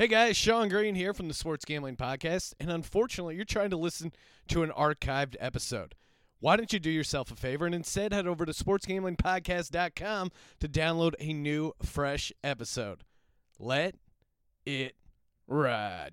Hey guys, Sean Green here from the Sports Gambling Podcast, and unfortunately, you're trying to listen to an archived episode. Why don't you do yourself a favor and instead head over to sportsgamblingpodcast.com to download a new, fresh episode? Let it ride.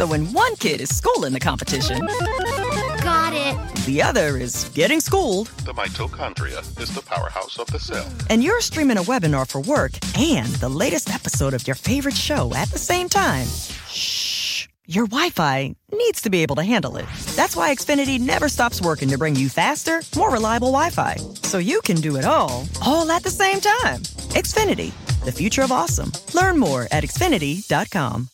So when one kid is schooling the competition, Got it. the other is getting schooled, The mitochondria is the powerhouse of the cell. and you're streaming a webinar for work and the latest episode of your favorite show at the same time, shh, your Wi Fi needs to be able to handle it. That's why Xfinity never stops working to bring you faster, more reliable Wi Fi. So you can do it all, all at the same time. Xfinity, the future of awesome. Learn more at Xfinity.com.